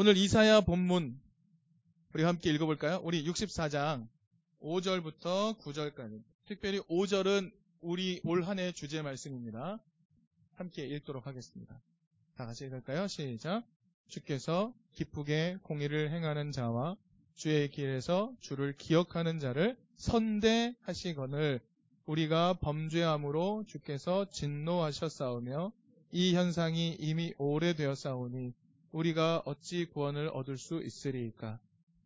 오늘 이사야 본문 우리 함께 읽어볼까요? 우리 64장 5절부터 9절까지. 특별히 5절은 우리 올 한 해 주제 말씀입니다. 함께 읽도록 하겠습니다. 다 같이 읽을까요? 시작. 주께서 기쁘게 공의를 행하는 자와 주의 길에서 주를 기억하는 자를 선대하시거늘 우리가 범죄함으로 주께서 진노하셨사오며 이 현상이 이미 오래되었사오니 우리가 어찌 구원을 얻을 수 있으리이까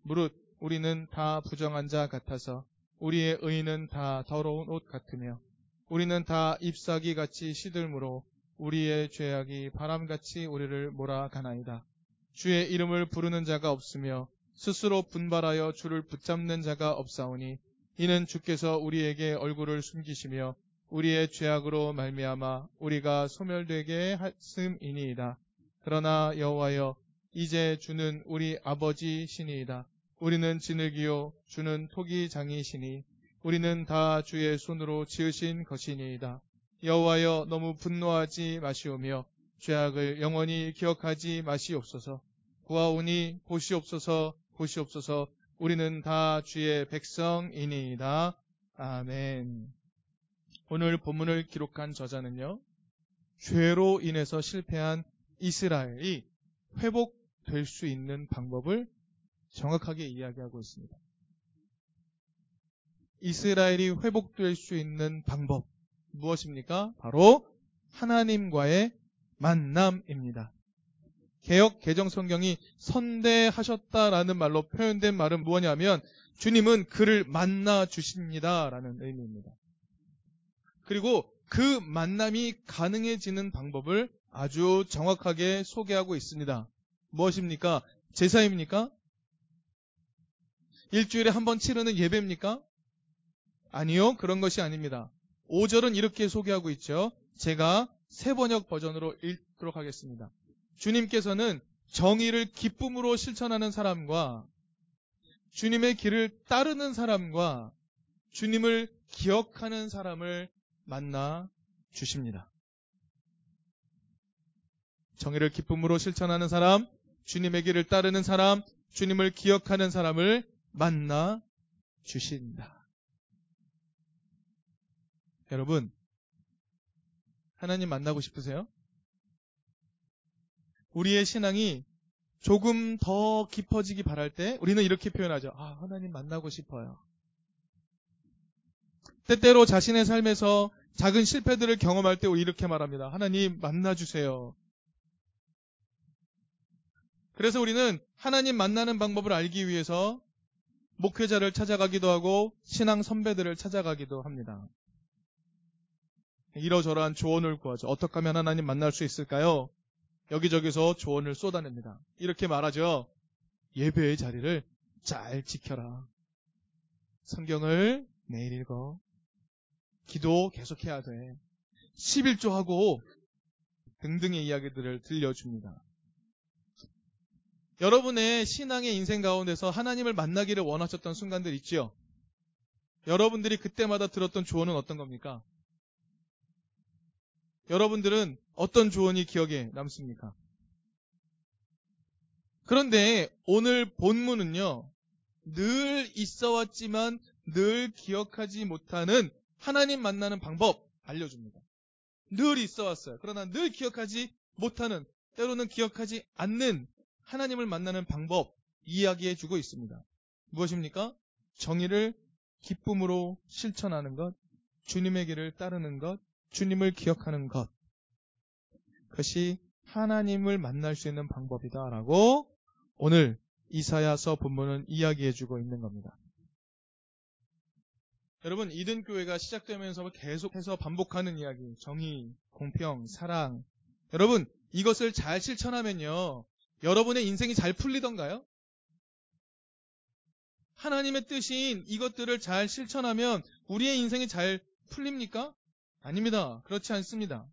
무릇 우리는 다 부정한 자 같아서 우리의 의는 다 더러운 옷 같으며 우리는 다 잎사귀 같이 시들므로 우리의 죄악이 바람같이 우리를 몰아가나이다. 주의 이름을 부르는 자가 없으며 스스로 분발하여 주를 붙잡는 자가 없사오니 이는 주께서 우리에게 얼굴을 숨기시며 우리의 죄악으로 말미암아 우리가 소멸되게 하음이니이다. 그러나 여호와여 이제 주는 우리 아버지시니이다. 우리는 진흙이요 주는 토기장이시니 우리는 다 주의 손으로 지으신 것이니이다. 여호와여 너무 분노하지 마시오며 죄악을 영원히 기억하지 마시옵소서. 구하오니 보시옵소서 보시옵소서 우리는 다 주의 백성이니이다. 아멘. 오늘 본문을 기록한 저자는요. 죄로 인해서 실패한 이스라엘이 회복될 수 있는 방법을 정확하게 이야기하고 있습니다. 이스라엘이 회복될 수 있는 방법 무엇입니까? 바로 하나님과의 만남입니다. 개혁 개정 성경이 선대하셨다라는 말로 표현된 말은 무엇냐면 주님은 그를 만나 주십니다라는 의미입니다. 그리고 그 만남이 가능해지는 방법을 아주 정확하게 소개하고 있습니다. 무엇입니까? 제사입니까? 일주일에 한 번 치르는 예배입니까? 아니요, 그런 것이 아닙니다. 5절은 이렇게 소개하고 있죠. 제가 세 번역 버전으로 읽도록 하겠습니다. 주님께서는 정의를 기쁨으로 실천하는 사람과 주님의 길을 따르는 사람과 주님을 기억하는 사람을 만나 주십니다. 정의를 기쁨으로 실천하는 사람, 주님의 길을 따르는 사람, 주님을 기억하는 사람을 만나 주신다. 여러분, 하나님 만나고 싶으세요? 우리의 신앙이 조금 더 깊어지기 바랄 때 우리는 이렇게 표현하죠. 아, 하나님 만나고 싶어요. 때때로 자신의 삶에서 작은 실패들을 경험할 때 이렇게 말합니다. 하나님 만나주세요. 그래서 우리는 하나님 만나는 방법을 알기 위해서 목회자를 찾아가기도 하고 신앙 선배들을 찾아가기도 합니다. 이러저러한 조언을 구하죠. 어떻게 하면 하나님 만날 수 있을까요? 여기저기서 조언을 쏟아냅니다. 이렇게 말하죠. 예배의 자리를 잘 지켜라. 성경을 매일 읽어. 기도 계속해야 돼. 11조 하고 등등의 이야기들을 들려줍니다. 여러분의 신앙의 인생 가운데서 하나님을 만나기를 원하셨던 순간들 있지요? 여러분들이 그때마다 들었던 조언은 어떤 겁니까? 여러분들은 어떤 조언이 기억에 남습니까? 그런데 오늘 본문은요, 늘 있어 왔지만 늘 기억하지 못하는 하나님 만나는 방법 알려줍니다. 늘 있어 왔어요. 그러나 늘 기억하지 못하는, 때로는 기억하지 않는 하나님을 만나는 방법 이야기해 주고 있습니다. 무엇입니까? 정의를 기쁨으로 실천하는 것, 주님의 길을 따르는 것, 주님을 기억하는 것. 그것이 하나님을 만날 수 있는 방법이다라고 오늘 이사야서 본문은 이야기해 주고 있는 겁니다. 여러분, 이든 교회가 시작되면서 계속해서 반복하는 이야기, 정의, 공평, 사랑. 여러분, 이것을 잘 실천하면요. 여러분의 인생이 잘 풀리던가요? 하나님의 뜻인 이것들을 잘 실천하면 우리의 인생이 잘 풀립니까? 아닙니다. 그렇지 않습니다.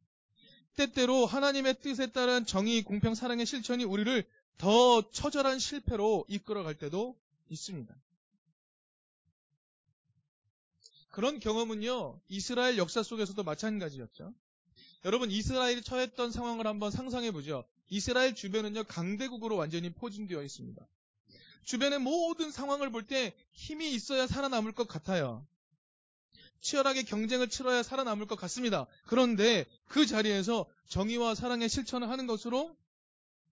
때때로 하나님의 뜻에 따른 정의, 공평, 사랑의 실천이 우리를 더 처절한 실패로 이끌어갈 때도 있습니다. 그런 경험은요, 이스라엘 역사 속에서도 마찬가지였죠. 여러분, 이스라엘이 처했던 상황을 한번 상상해 보죠. 이스라엘 주변은요, 강대국으로 완전히 포진되어 있습니다. 주변의 모든 상황을 볼 때 힘이 있어야 살아남을 것 같아요. 치열하게 경쟁을 치러야 살아남을 것 같습니다. 그런데 그 자리에서 정의와 사랑의 실천을 하는 것으로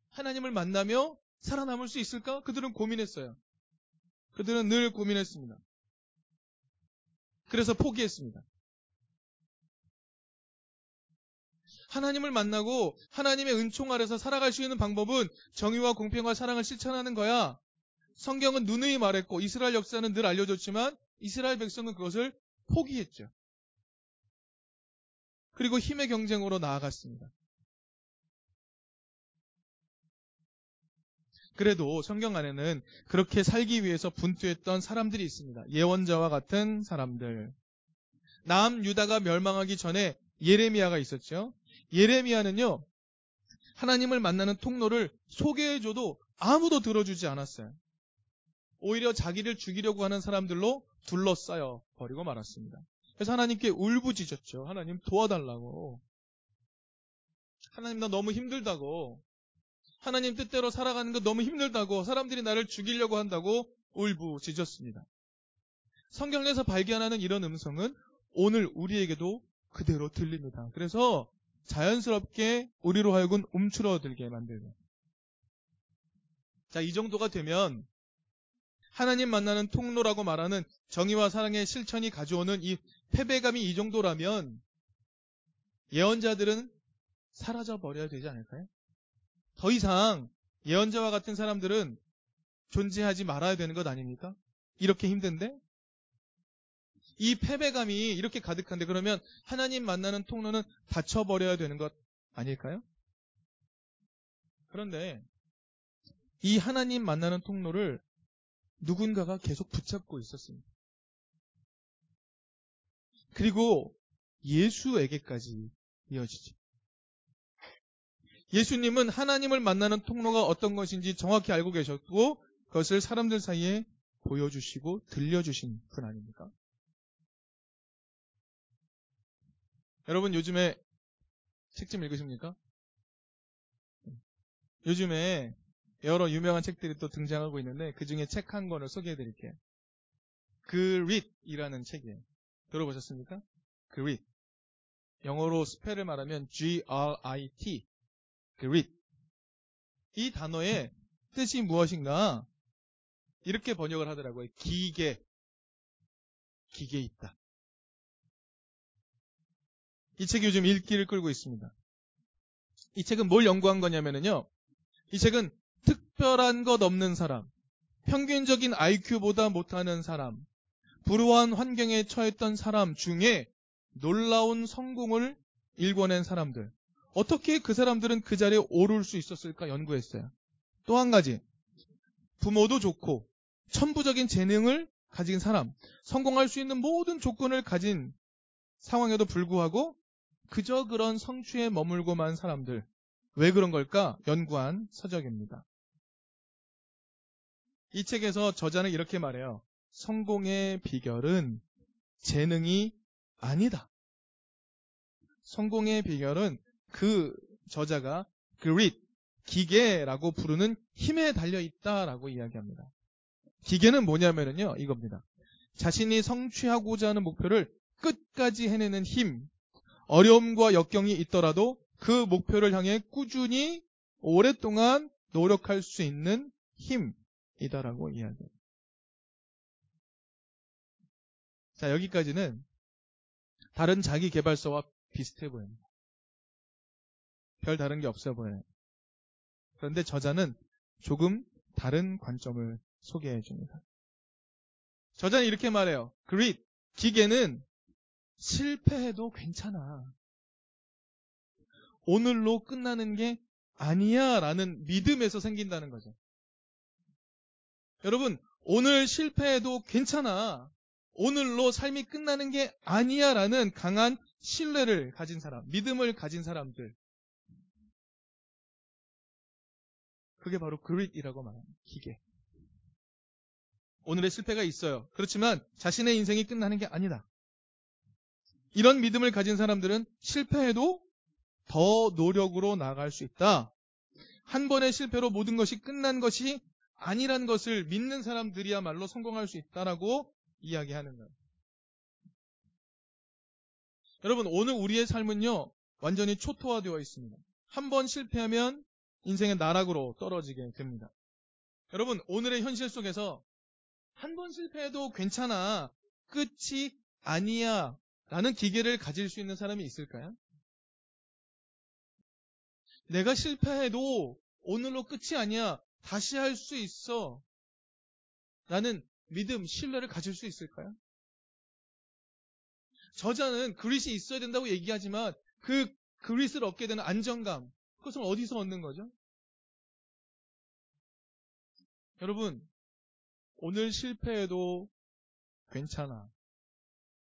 하나님을 만나며 살아남을 수 있을까? 그들은 고민했어요. 그들은 늘 고민했습니다. 그래서 포기했습니다. 하나님을 만나고 하나님의 은총 아래서 살아갈 수 있는 방법은 정의와 공평과 사랑을 실천하는 거야. 성경은 누누이 말했고 이스라엘 역사는 늘 알려줬지만 이스라엘 백성은 그것을 포기했죠. 그리고 힘의 경쟁으로 나아갔습니다. 그래도 성경 안에는 그렇게 살기 위해서 분투했던 사람들이 있습니다. 예언자와 같은 사람들. 남 유다가 멸망하기 전에 예레미야가 있었죠. 예레미야는요. 하나님을 만나는 통로를 소개해줘도 아무도 들어주지 않았어요. 오히려 자기를 죽이려고 하는 사람들로 둘러싸여 버리고 말았습니다. 그래서 하나님께 울부짖었죠. 하나님 도와달라고. 하나님 나 너무 힘들다고. 하나님 뜻대로 살아가는 거 너무 힘들다고. 사람들이 나를 죽이려고 한다고 울부짖었습니다. 성경에서 발견하는 이런 음성은 오늘 우리에게도 그대로 들립니다. 그래서 자연스럽게 우리로 하여금 움츠러들게 만들고. 자, 이 정도가 되면 하나님 만나는 통로라고 말하는 정의와 사랑의 실천이 가져오는 이 패배감이 이 정도라면 예언자들은 사라져 버려야 되지 않을까요? 더 이상 예언자와 같은 사람들은 존재하지 말아야 되는 것 아닙니까? 이렇게 힘든데? 이 패배감이 이렇게 가득한데 그러면 하나님 만나는 통로는 닫혀버려야 되는 것 아닐까요? 그런데 이 하나님 만나는 통로를 누군가가 계속 붙잡고 있었습니다. 그리고 예수에게까지 이어지죠. 예수님은 하나님을 만나는 통로가 어떤 것인지 정확히 알고 계셨고 그것을 사람들 사이에 보여주시고 들려주신 분 아닙니까? 여러분 요즘에 책 좀 읽으십니까? 요즘에 여러 유명한 책들이 또 등장하고 있는데 그 중에 책 한 권을 소개해 드릴게요. 그릿이라는 책이에요. 들어보셨습니까? 그릿. 영어로 스펠을 말하면 G-R-I-T. 그릿. 이 단어의 뜻이 무엇인가? 이렇게 번역을 하더라고요. 기계. 기계 있다. 이 책이 요즘 읽기를 끌고 있습니다. 이 책은 뭘 연구한 거냐면요. 이 책은 특별한 것 없는 사람, 평균적인 IQ보다 못하는 사람, 불우한 환경에 처했던 사람 중에 놀라운 성공을 일궈낸 사람들. 어떻게 그 사람들은 그 자리에 오를 수 있었을까 연구했어요. 또 한 가지. 부모도 좋고 천부적인 재능을 가진 사람, 성공할 수 있는 모든 조건을 가진 상황에도 불구하고 그저 그런 성취에 머물고만 사람들. 왜 그런 걸까? 연구한 서적입니다. 이 책에서 저자는 이렇게 말해요. 성공의 비결은 재능이 아니다. 성공의 비결은 그 저자가 grit, 기계라고 부르는 힘에 달려 있다라고 이야기합니다. 기계는 뭐냐면요, 이겁니다. 자신이 성취하고자 하는 목표를 끝까지 해내는 힘, 어려움과 역경이 있더라도 그 목표를 향해 꾸준히 오랫동안 노력할 수 있는 힘이다라고 이야기해요. 자, 여기까지는 다른 자기 개발서와 비슷해 보입니다. 별 다른 게 없어 보여요. 그런데 저자는 조금 다른 관점을 소개해 줍니다. 저자는 이렇게 말해요. 그릿, 기계는 실패해도 괜찮아. 오늘로 끝나는 게 아니야 라는 믿음에서 생긴다는 거죠. 여러분, 오늘 실패해도 괜찮아. 오늘로 삶이 끝나는 게 아니야 라는 강한 신뢰를 가진 사람, 믿음을 가진 사람들. 그게 바로 그릿이라고 말합니다. 기계. 오늘의 실패가 있어요. 그렇지만 자신의 인생이 끝나는 게 아니다. 이런 믿음을 가진 사람들은 실패해도 더 노력으로 나아갈 수 있다. 한 번의 실패로 모든 것이 끝난 것이 아니란 것을 믿는 사람들이야말로 성공할 수 있다라고 이야기하는 거예요. 여러분, 오늘 우리의 삶은요, 완전히 초토화되어 있습니다. 한 번 실패하면 인생의 나락으로 떨어지게 됩니다. 여러분, 오늘의 현실 속에서 한 번 실패해도 괜찮아. 끝이 아니야. 라는 기계를 가질 수 있는 사람이 있을까요? 내가 실패해도 오늘로 끝이 아니야. 다시 할 수 있어. 라는 믿음, 신뢰를 가질 수 있을까요? 저자는 그릿이 있어야 된다고 얘기하지만 그 그릿을 얻게 되는 안정감, 그것은 어디서 얻는 거죠? 여러분, 오늘 실패해도 괜찮아.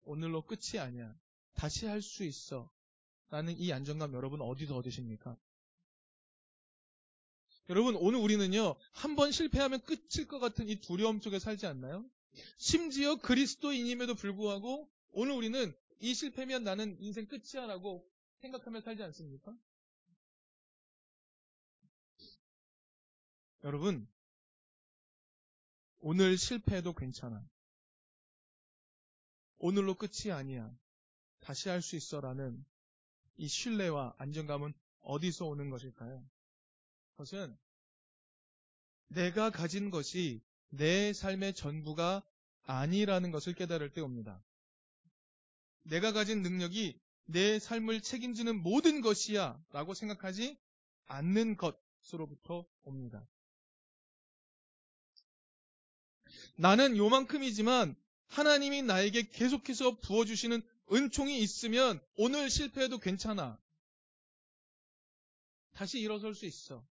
오늘로 끝이 아니야. 다시 할 수 있어. 라는 이 안정감 여러분 어디서 얻으십니까? 여러분, 오늘 우리는요, 한 번 실패하면 끝일 것 같은 이 두려움 속에 살지 않나요? 심지어 그리스도인임에도 불구하고 오늘 우리는 이 실패면 나는 인생 끝이야 라고 생각하며 살지 않습니까? 여러분, 오늘 실패해도 괜찮아. 오늘로 끝이 아니야. 다시 할 수 있어 라는 이 신뢰와 안정감은 어디서 오는 것일까요? 그것은 내가 가진 것이 내 삶의 전부가 아니라는 것을 깨달을 때 옵니다. 내가 가진 능력이 내 삶을 책임지는 모든 것이야 라고 생각하지 않는 것으로부터 옵니다. 나는 요만큼이지만 하나님이 나에게 계속해서 부어주시는 은총이 있으면 오늘 실패해도 괜찮아. 다시 일어설 수 있어.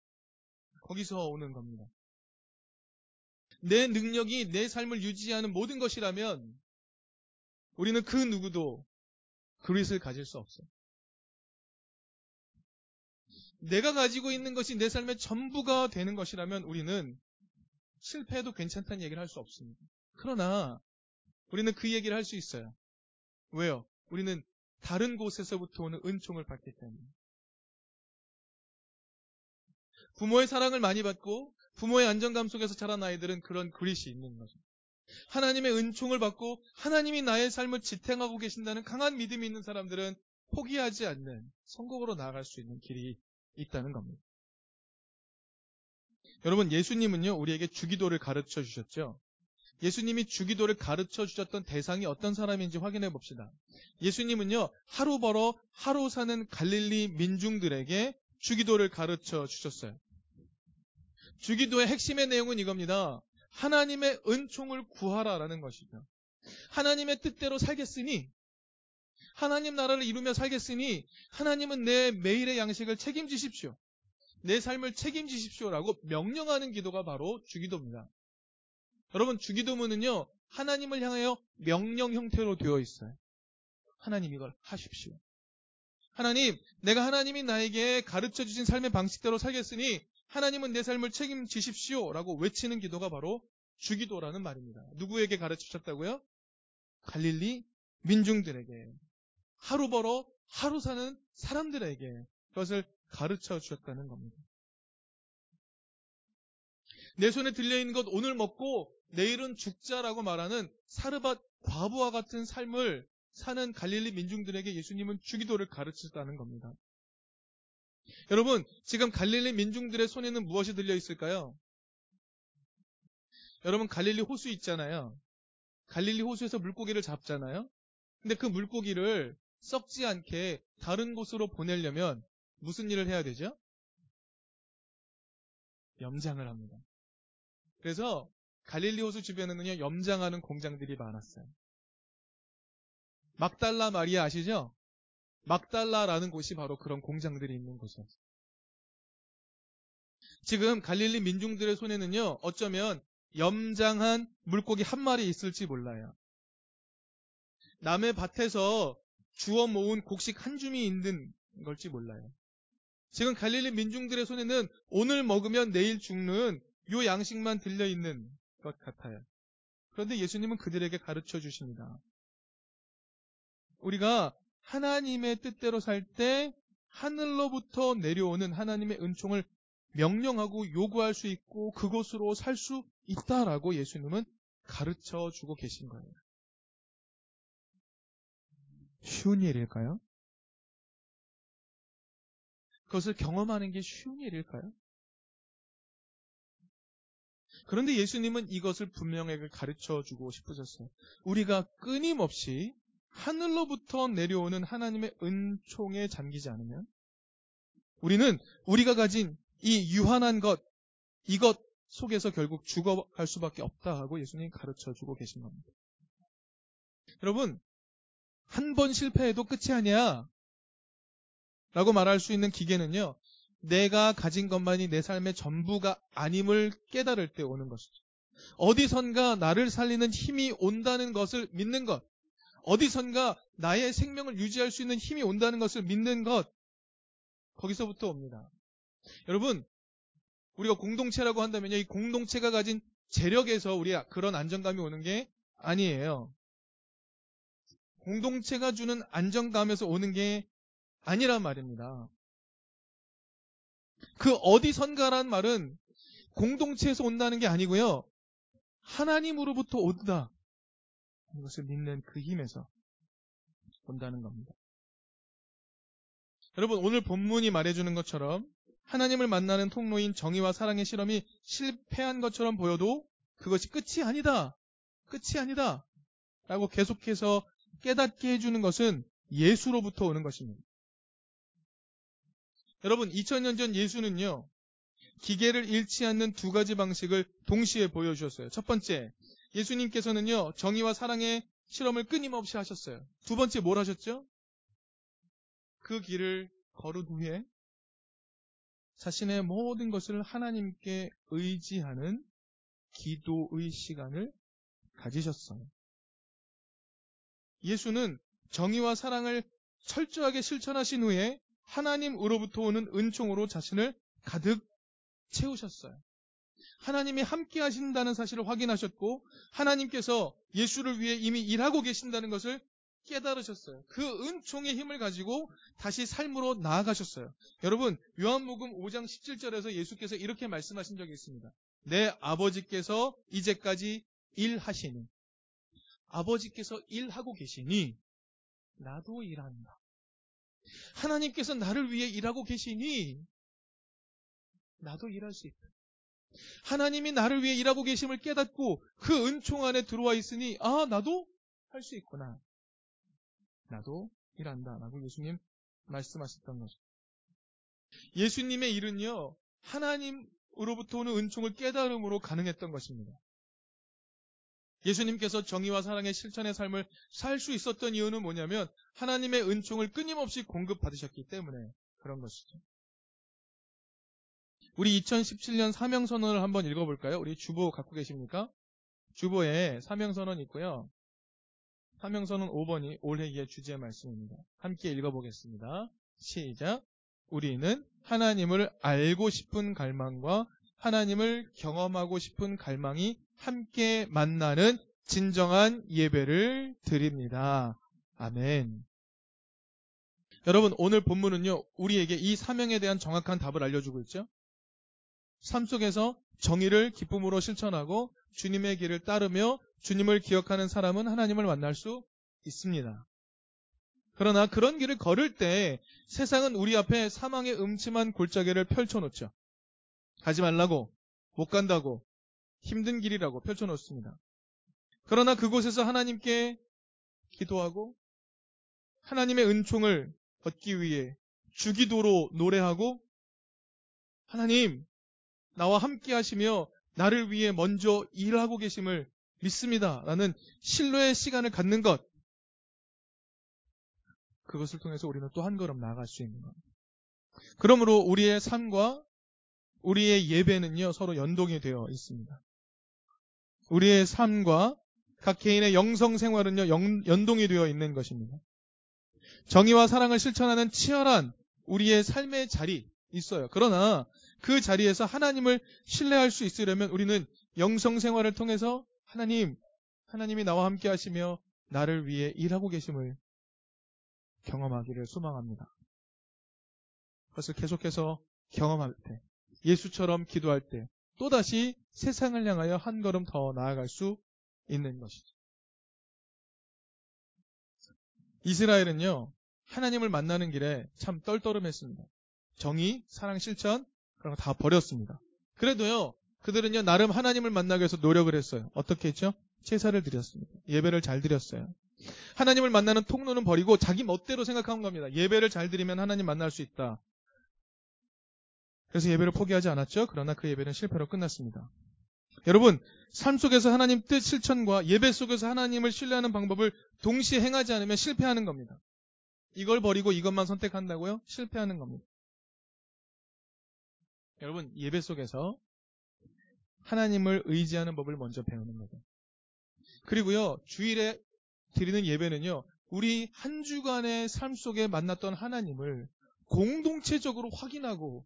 거기서 오는 겁니다. 내 능력이 내 삶을 유지하는 모든 것이라면 우리는 그 누구도 그릿을 가질 수 없어요. 내가 가지고 있는 것이 내 삶의 전부가 되는 것이라면 우리는 실패해도 괜찮다는 얘기를 할 수 없습니다. 그러나 우리는 그 얘기를 할 수 있어요. 왜요? 우리는 다른 곳에서부터 오는 은총을 받기 때문에. 부모의 사랑을 많이 받고 부모의 안정감 속에서 자란 아이들은 그런 그릿이 있는 거죠. 하나님의 은총을 받고 하나님이 나의 삶을 지탱하고 계신다는 강한 믿음이 있는 사람들은 포기하지 않는 성공으로 나아갈 수 있는 길이 있다는 겁니다. 여러분, 예수님은요, 우리에게 주기도를 가르쳐 주셨죠? 예수님이 주기도를 가르쳐 주셨던 대상이 어떤 사람인지 확인해 봅시다. 예수님은요, 하루 벌어 하루 사는 갈릴리 민중들에게 주기도를 가르쳐 주셨어요. 주기도의 핵심의 내용은 이겁니다. 하나님의 은총을 구하라라는 것이죠. 하나님의 뜻대로 살겠으니 하나님 나라를 이루며 살겠으니 하나님은 내 매일의 양식을 책임지십시오. 내 삶을 책임지십시오라고 명령하는 기도가 바로 주기도입니다. 여러분 주기도문은요 하나님을 향하여 명령 형태로 되어 있어요. 하나님 이걸 하십시오. 하나님, 내가 하나님이 나에게 가르쳐 주신 삶의 방식대로 살겠으니 하나님은 내 삶을 책임지십시오. 라고 외치는 기도가 바로 주기도라는 말입니다. 누구에게 가르쳐 주셨다고요? 갈릴리 민중들에게. 하루 벌어 하루 사는 사람들에게 그것을 가르쳐 주셨다는 겁니다. 내 손에 들려있는 것 오늘 먹고 내일은 죽자라고 말하는 사르밧 과부와 같은 삶을 사는 갈릴리 민중들에게 예수님은 주기도를 가르치셨다는 겁니다. 여러분, 지금 갈릴리 민중들의 손에는 무엇이 들려 있을까요? 여러분, 갈릴리 호수 있잖아요. 갈릴리 호수에서 물고기를 잡잖아요. 근데 그 물고기를 썩지 않게 다른 곳으로 보내려면 무슨 일을 해야 되죠? 염장을 합니다. 그래서 갈릴리 호수 주변에는요, 염장하는 공장들이 많았어요. 막달라 마리아 아시죠? 막달라라는 곳이 바로 그런 공장들이 있는 곳이었어요. 지금 갈릴리 민중들의 손에는요, 어쩌면 염장한 물고기 한 마리 있을지 몰라요. 남의 밭에서 주워 모은 곡식 한 줌이 있는 걸지 몰라요. 지금 갈릴리 민중들의 손에는 오늘 먹으면 내일 죽는 요 양식만 들려 있는 것 같아요. 그런데 예수님은 그들에게 가르쳐 주십니다. 우리가 하나님의 뜻대로 살 때 하늘로부터 내려오는 하나님의 은총을 명령하고 요구할 수 있고 그것으로 살 수 있다라고 예수님은 가르쳐 주고 계신 거예요. 쉬운 일일까요? 그것을 경험하는 게 쉬운 일일까요? 그런데 예수님은 이것을 분명하게 가르쳐 주고 싶으셨어요. 우리가 끊임없이 하늘로부터 내려오는 하나님의 은총에 잠기지 않으면 우리는 우리가 가진 이 유한한 것, 이것 속에서 결국 죽어갈 수밖에 없다 하고 예수님 가르쳐 주고 계신 겁니다. 여러분, 한 번 실패해도 끝이 아니야. 라고 말할 수 있는 기계는요, 내가 가진 것만이 내 삶의 전부가 아님을 깨달을 때 오는 것이죠. 어디선가 나를 살리는 힘이 온다는 것을 믿는 것, 어디선가 나의 생명을 유지할 수 있는 힘이 온다는 것을 믿는 것, 거기서부터 옵니다. 여러분, 우리가 공동체라고 한다면요, 이 공동체가 가진 재력에서 우리 그런 안정감이 오는 게 아니에요. 공동체가 주는 안정감에서 오는 게 아니란 말입니다. 그 어디선가란 말은 공동체에서 온다는 게 아니고요. 하나님으로부터 온다. 이것을 믿는 그 힘에서 온다는 겁니다. 여러분, 오늘 본문이 말해주는 것처럼 하나님을 만나는 통로인 정의와 사랑의 실험이 실패한 것처럼 보여도 그것이 끝이 아니다. 끝이 아니다. 라고 계속해서 깨닫게 해주는 것은 예수로부터 오는 것입니다. 여러분, 2000년 전 예수는요, 기계를 잃지 않는 두 가지 방식을 동시에 보여주셨어요. 첫 번째, 예수님께서는요, 정의와 사랑의 실험을 끊임없이 하셨어요. 두 번째 뭘 하셨죠? 그 길을 걸은 후에 자신의 모든 것을 하나님께 의지하는 기도의 시간을 가지셨어요. 예수는 정의와 사랑을 철저하게 실천하신 후에 하나님으로부터 오는 은총으로 자신을 가득 채우셨어요. 하나님이 함께 하신다는 사실을 확인하셨고 하나님께서 예수를 위해 이미 일하고 계신다는 것을 깨달으셨어요. 그 은총의 힘을 가지고 다시 삶으로 나아가셨어요. 여러분, 요한복음 5장 17절에서 예수께서 이렇게 말씀하신 적이 있습니다. 내 아버지께서 이제까지 일하시니 아버지께서 일하고 계시니 나도 일한다. 하나님께서 나를 위해 일하고 계시니 나도 일할 수 있다. 하나님이 나를 위해 일하고 계심을 깨닫고 그 은총 안에 들어와 있으니 아 나도 할 수 있구나. 나도 일한다. 라고 예수님 말씀하셨던 거죠. 예수님의 일은요, 하나님으로부터 오는 은총을 깨달음으로 가능했던 것입니다. 예수님께서 정의와 사랑의 실천의 삶을 살 수 있었던 이유는 뭐냐면 하나님의 은총을 끊임없이 공급받으셨기 때문에 그런 것이죠. 우리 2017년 사명선언을 한번 읽어볼까요? 우리 주보 갖고 계십니까? 주보에 사명선언이 있고요. 사명선언 5번이 올해의 주제 말씀입니다. 함께 읽어보겠습니다. 시작. 우리는 하나님을 알고 싶은 갈망과 하나님을 경험하고 싶은 갈망이 함께 만나는 진정한 예배를 드립니다. 아멘. 여러분, 오늘 본문은요, 우리에게 이 사명에 대한 정확한 답을 알려주고 있죠? 삶 속에서 정의를 기쁨으로 실천하고 주님의 길을 따르며 주님을 기억하는 사람은 하나님을 만날 수 있습니다. 그러나 그런 길을 걸을 때 세상은 우리 앞에 사망의 음침한 골짜기를 펼쳐놓죠. 가지 말라고, 못 간다고, 힘든 길이라고 펼쳐놓습니다. 그러나 그곳에서 하나님께 기도하고 하나님의 은총을 얻기 위해 주기도로 노래하고 하나님, 나와 함께 하시며 나를 위해 먼저 일하고 계심을 믿습니다. 라는 신뢰의 시간을 갖는 것. 그것을 통해서 우리는 또 한 걸음 나아갈 수 있는 겁니다. 그러므로 우리의 삶과 우리의 예배는요, 서로 연동이 되어 있습니다. 우리의 삶과 각 개인의 영성 생활은요, 연동이 되어 있는 것입니다. 정의와 사랑을 실천하는 치열한 우리의 삶의 자리 있어요. 그러나 그 자리에서 하나님을 신뢰할 수 있으려면 우리는 영성 생활을 통해서 하나님, 하나님이 나와 함께 하시며 나를 위해 일하고 계심을 경험하기를 소망합니다. 그것을 계속해서 경험할 때 예수처럼 기도할 때 또다시 세상을 향하여 한 걸음 더 나아갈 수 있는 것이죠. 이스라엘은요, 하나님을 만나는 길에 참 떨떠름했습니다. 정의, 사랑, 실천, 그런 거 다 버렸습니다. 그래도요, 그들은요, 나름 하나님을 만나기 위해서 노력을 했어요. 어떻게 했죠? 제사를 드렸습니다. 예배를 잘 드렸어요. 하나님을 만나는 통로는 버리고 자기 멋대로 생각한 겁니다. 예배를 잘 드리면 하나님 만날 수 있다. 그래서 예배를 포기하지 않았죠. 그러나 그 예배는 실패로 끝났습니다. 여러분, 삶 속에서 하나님 뜻 실천과 예배 속에서 하나님을 신뢰하는 방법을 동시에 행하지 않으면 실패하는 겁니다. 이걸 버리고 이것만 선택한다고요? 실패하는 겁니다. 여러분, 예배 속에서 하나님을 의지하는 법을 먼저 배우는 거죠. 그리고요, 주일에 드리는 예배는요, 우리 한 주간의 삶 속에 만났던 하나님을 공동체적으로 확인하고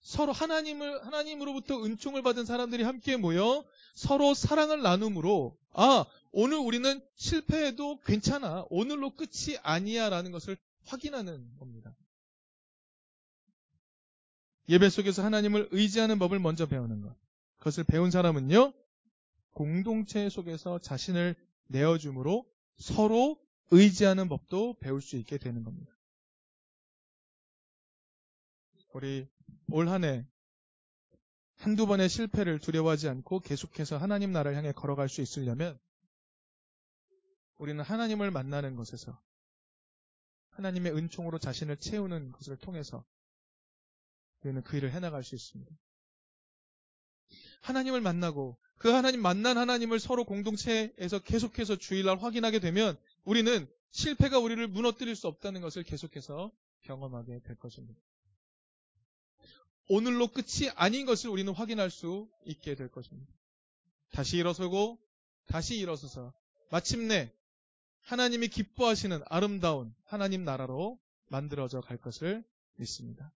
서로 하나님을, 하나님으로부터 은총을 받은 사람들이 함께 모여 서로 사랑을 나눔으로, 아, 오늘 우리는 실패해도 괜찮아. 오늘로 끝이 아니야. 라는 것을 확인하는 겁니다. 예배 속에서 하나님을 의지하는 법을 먼저 배우는 것. 그것을 배운 사람은요, 공동체 속에서 자신을 내어줌으로 서로 의지하는 법도 배울 수 있게 되는 겁니다. 우리 올 한 해 한두 번의 실패를 두려워하지 않고 계속해서 하나님 나라를 향해 걸어갈 수 있으려면 우리는 하나님을 만나는 것에서 하나님의 은총으로 자신을 채우는 것을 통해서 우리는 그 일을 해나갈 수 있습니다. 하나님을 만나고 그 하나님 만난 하나님을 서로 공동체에서 계속해서 주일날 확인하게 되면 우리는 실패가 우리를 무너뜨릴 수 없다는 것을 계속해서 경험하게 될 것입니다. 오늘로 끝이 아닌 것을 우리는 확인할 수 있게 될 것입니다. 다시 일어서고 다시 일어서서 마침내 하나님이 기뻐하시는 아름다운 하나님 나라로 만들어져 갈 것을 믿습니다.